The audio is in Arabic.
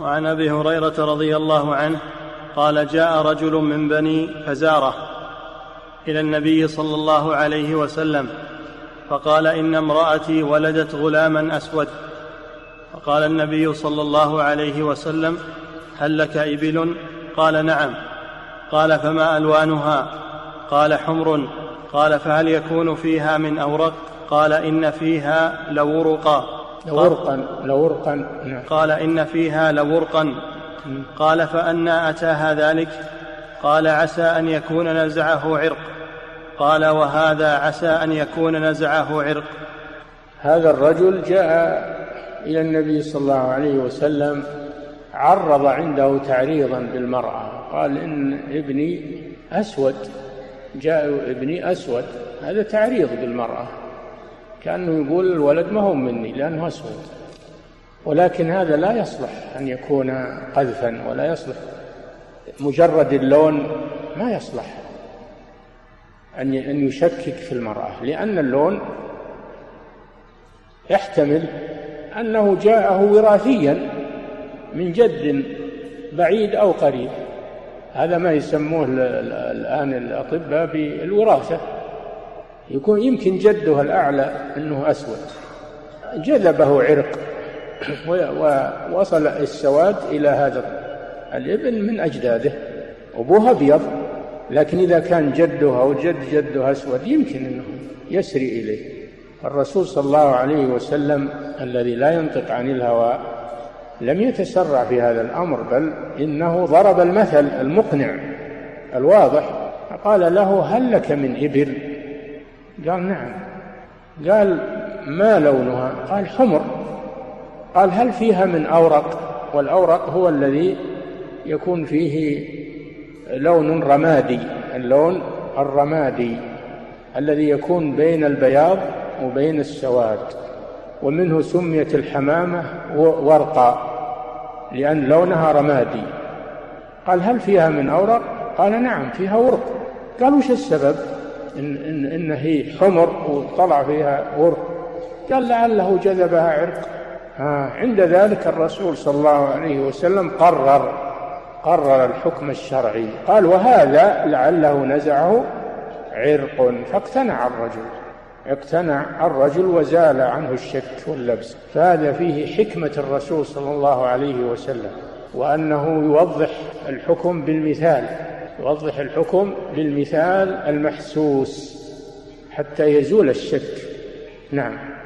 وعن أبي هريرة رضي الله عنه قال جاء رجل من بني فزاره إلى النبي صلى الله عليه وسلم فقال إن امرأتي ولدت غلاما أسود. فقال النبي صلى الله عليه وسلم هل لك إبل؟ قال نعم. قال فما ألوانها؟ قال حمر. قال فهل يكون فيها من أورق؟ قال إن فيها لورقا. لورقا لورقا. نعم. قال إن فيها لورقا. قال فانى أتاها ذلك؟ قال عسى أن يكون نزعه عرق. قال وهذا عسى أن يكون نزعه عرق. هذا الرجل جاء إلى النبي صلى الله عليه وسلم عرض عنده تعريضا بالمرأة. قال إن ابني أسود. جاء ابني أسود. هذا تعريض بالمرأة. كأنه يقول الولد ما هو مني لأنه أسود. ولكن هذا لا يصلح أن يكون قذفا ولا يصلح. مجرد اللون ما يصلح أن أن يشكك في المرأة لأن اللون يحتمل أنه جاءه وراثيا من جد بعيد أو قريب. هذا ما يسموه الآن الأطباء بالوراثة. يكون يمكن جده الأعلى أنه أسود. جذبه عرق. ووصل السواد إلى هذا الابن من أجداده. أبوه أبيض. لكن إذا كان جده أو جد جده أسود يمكن أنه يسري إليه. الرسول صلى الله عليه وسلم الذي لا ينطق عن الهوى لم يتسرع في هذا الأمر بل إنه ضرب المثل المقنع الواضح. قال له هل لك من إبل؟ قال نعم. قال ما لونها؟ قال حمر. قال هل فيها من أورق؟ والأورق هو الذي يكون فيه لون رمادي. اللون الرمادي الذي يكون بين البياض وبين السواد. ومنه سميت الحمامة ورقا لأن لونها رمادي. قال هل فيها من أورق؟ قال نعم فيها ورق. قال وش السبب؟ إن, إن, إن هي حمر وطلع فيها ورق. قال لعله جذبها عرق. ها عند ذلك الرسول صلى الله عليه وسلم قرر قرر الحكم الشرعي. قال وهذا لعله نزعه عرق. فاقتنع الرجل اقتنع الرجل وزال عنه الشك واللبس. فهذا فيه حكمة الرسول صلى الله عليه وسلم وأنه يوضح الحكم بالمثال. يوضح الحكم بالمثال المحسوس حتى يزول الشك. نعم.